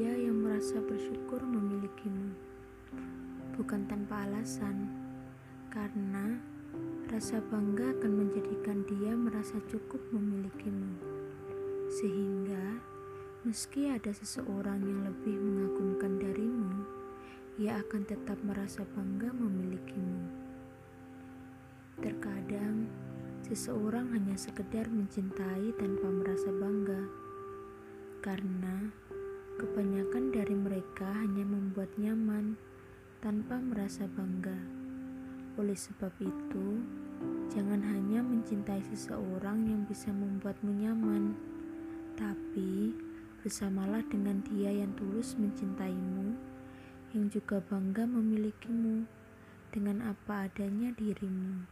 dia yang merasa bersyukur memilikimu, bukan tanpa alasan, karena rasa bangga akan menjadikan dia merasa cukup memilikimu, sehingga meski ada seseorang yang lebih mengagumkan darimu, ia akan tetap merasa bangga memilikimu. Terkadang, seseorang hanya sekedar mencintai tanpa merasa bangga, Kebanyakan dari mereka hanya membuat nyaman tanpa merasa bangga. Oleh sebab itu, jangan hanya mencintai seseorang yang bisa membuatmu nyaman, tapi bersamalah dengan dia yang tulus mencintaimu, yang juga bangga memilikimu dengan apa adanya dirimu.